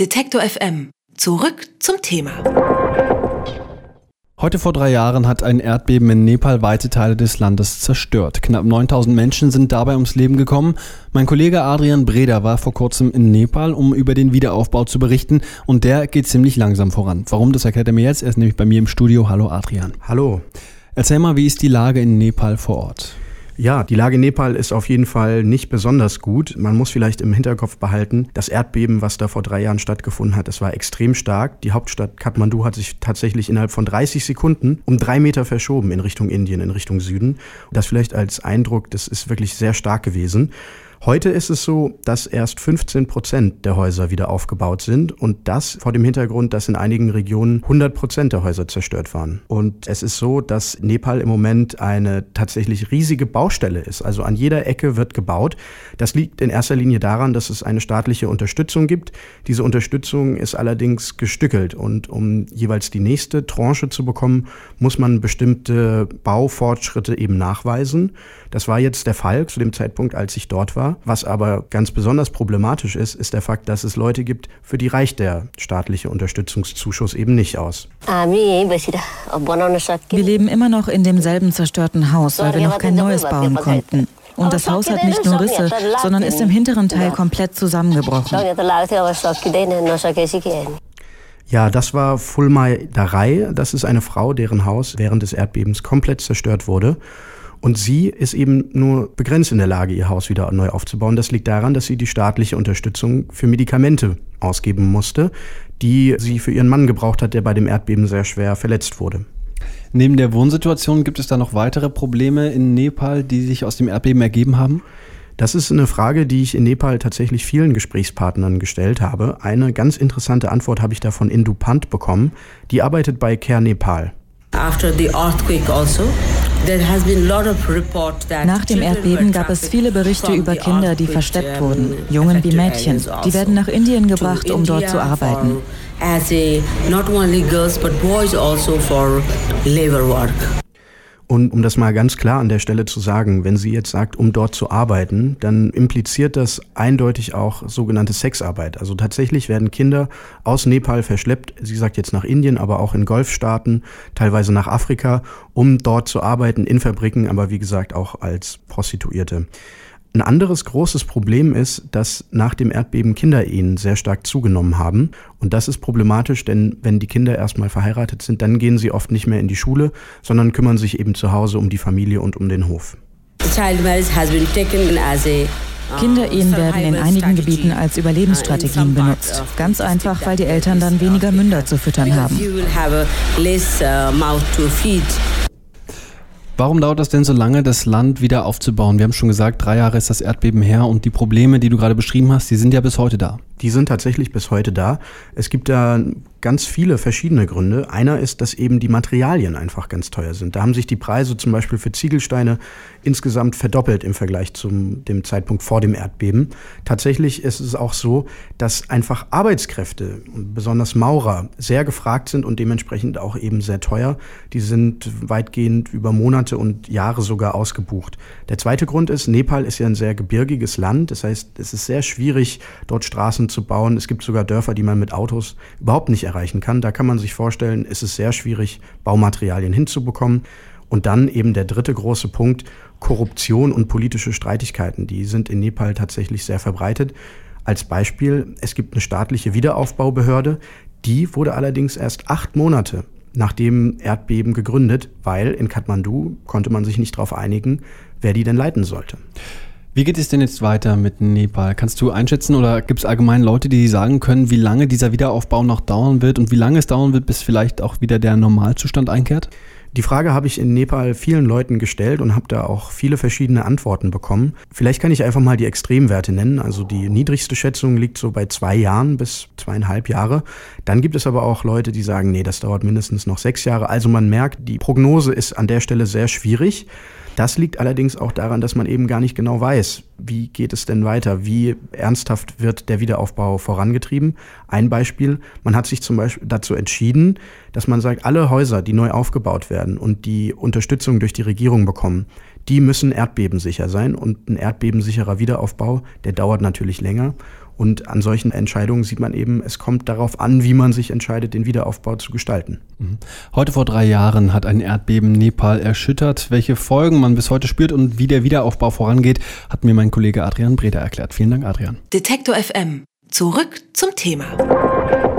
Detektor FM. Zurück zum Thema. Heute vor drei Jahren hat ein Erdbeben in Nepal weite Teile des Landes zerstört. Knapp 9000 Menschen sind dabei ums Leben gekommen. Mein Kollege Adrian Breda war vor kurzem in Nepal, um über den Wiederaufbau zu berichten. Und der geht ziemlich langsam voran. Warum, das erklärt er mir jetzt. Er ist nämlich bei mir im Studio. Hallo Adrian. Hallo. Erzähl mal, wie ist die Lage in Nepal vor Ort? Ja, die Lage in Nepal ist auf jeden Fall nicht besonders gut. Man muss vielleicht im Hinterkopf behalten, das Erdbeben, was da vor drei Jahren stattgefunden hat, das war extrem stark. Die Hauptstadt Kathmandu hat sich tatsächlich innerhalb von 30 Sekunden um drei Meter verschoben in Richtung Indien, in Richtung Süden. Das vielleicht als Eindruck, das ist wirklich sehr stark gewesen. Heute ist es so, dass erst 15 Prozent der Häuser wieder aufgebaut sind und das vor dem Hintergrund, dass in einigen Regionen 100 Prozent der Häuser zerstört waren. Und es ist so, dass Nepal im Moment eine tatsächlich riesige Baustelle ist. Also an jeder Ecke wird gebaut. Das liegt in erster Linie daran, dass es eine staatliche Unterstützung gibt. Diese Unterstützung ist allerdings gestückelt und um jeweils die nächste Tranche zu bekommen, muss man bestimmte Baufortschritte eben nachweisen. Das war jetzt der Fall zu dem Zeitpunkt, als ich dort war. Was aber ganz besonders problematisch ist, ist der Fakt, dass es Leute gibt, für die reicht der staatliche Unterstützungszuschuss eben nicht aus. Wir leben immer noch in demselben zerstörten Haus, weil wir noch kein neues bauen konnten. Und das Haus hat nicht nur Risse, sondern ist im hinteren Teil komplett zusammengebrochen. Ja, das war Fulmai Darai. Das ist eine Frau, deren Haus während des Erdbebens komplett zerstört wurde. Und sie ist eben nur begrenzt in der Lage, ihr Haus wieder neu aufzubauen. Das liegt daran, dass sie die staatliche Unterstützung für Medikamente ausgeben musste, die sie für ihren Mann gebraucht hat, der bei dem Erdbeben sehr schwer verletzt wurde. Neben der Wohnsituation gibt es da noch weitere Probleme in Nepal, die sich aus dem Erdbeben ergeben haben? Das ist eine Frage, die ich in Nepal tatsächlich vielen Gesprächspartnern gestellt habe. Eine ganz interessante Antwort habe ich da von Indu Pant bekommen. Die arbeitet bei Care Nepal. After the earthquake also, nach dem Erdbeben gab es viele Berichte über Kinder, die versteckt wurden, Jungen wie Mädchen. Die werden nach Indien gebracht, um dort zu arbeiten. Und um das mal ganz klar an der Stelle zu sagen, wenn sie jetzt sagt, um dort zu arbeiten, dann impliziert das eindeutig auch sogenannte Sexarbeit. Also tatsächlich werden Kinder aus Nepal verschleppt, sie sagt jetzt nach Indien, aber auch in Golfstaaten, teilweise nach Afrika, um dort zu arbeiten in Fabriken, aber wie gesagt auch als Prostituierte. Ein anderes großes Problem ist, dass nach dem Erdbeben Kinderehen sehr stark zugenommen haben. Und das ist problematisch, denn wenn die Kinder erstmal verheiratet sind, dann gehen sie oft nicht mehr in die Schule, sondern kümmern sich eben zu Hause um die Familie und um den Hof. Kinderehen werden in einigen Gebieten als Überlebensstrategien benutzt. Ganz einfach, weil die Eltern dann weniger Münder zu füttern haben. Warum dauert das denn so lange, das Land wieder aufzubauen? Wir haben schon gesagt, drei Jahre ist das Erdbeben her und die Probleme, die du gerade beschrieben hast, die sind ja bis heute da. Die sind tatsächlich bis heute da. Es gibt da ganz viele verschiedene Gründe. Einer ist, dass eben die Materialien einfach ganz teuer sind. Da haben sich die Preise zum Beispiel für Ziegelsteine insgesamt verdoppelt im Vergleich zu dem Zeitpunkt vor dem Erdbeben. Tatsächlich ist es auch so, dass einfach Arbeitskräfte, besonders Maurer, sehr gefragt sind und dementsprechend auch eben sehr teuer. Die sind weitgehend über Monate und Jahre sogar ausgebucht. Der zweite Grund ist, Nepal ist ja ein sehr gebirgiges Land. Das heißt, es ist sehr schwierig, dort Straßen zu bauen. Es gibt sogar Dörfer, die man mit Autos überhaupt nicht erreichen kann. Da kann man sich vorstellen, ist es sehr schwierig, Baumaterialien hinzubekommen. Und dann eben der dritte große Punkt, Korruption und politische Streitigkeiten. Die sind in Nepal tatsächlich sehr verbreitet. Als Beispiel, es gibt eine staatliche Wiederaufbaubehörde, die wurde allerdings erst acht Monate nach dem Erdbeben gegründet, weil in Kathmandu konnte man sich nicht darauf einigen, wer die denn leiten sollte. Wie geht es denn jetzt weiter mit Nepal? Kannst du einschätzen oder gibt es allgemein Leute, die sagen können, wie lange dieser Wiederaufbau noch dauern wird und wie lange es dauern wird, bis vielleicht auch wieder der Normalzustand einkehrt? Die Frage habe ich in Nepal vielen Leuten gestellt und habe da auch viele verschiedene Antworten bekommen. Vielleicht kann ich einfach mal die Extremwerte nennen. Also die niedrigste Schätzung liegt so bei zwei Jahren bis zweieinhalb Jahre. Dann gibt es aber auch Leute, die sagen, nee, das dauert mindestens noch sechs Jahre. Also man merkt, die Prognose ist an der Stelle sehr schwierig. Das liegt allerdings auch daran, dass man eben gar nicht genau weiß, wie geht es denn weiter, wie ernsthaft wird der Wiederaufbau vorangetrieben. Ein Beispiel, man hat sich zum Beispiel dazu entschieden, dass man sagt, alle Häuser, die neu aufgebaut werden und die Unterstützung durch die Regierung bekommen, die müssen erdbebensicher sein und ein erdbebensicherer Wiederaufbau, der dauert natürlich länger. Und an solchen Entscheidungen sieht man eben, es kommt darauf an, wie man sich entscheidet, den Wiederaufbau zu gestalten. Mhm. Heute vor drei Jahren hat ein Erdbeben Nepal erschüttert. Welche Folgen man bis heute spürt und wie der Wiederaufbau vorangeht, hat mir mein Kollege Adrian Breder erklärt. Vielen Dank, Adrian. Detektor FM. Zurück zum Thema.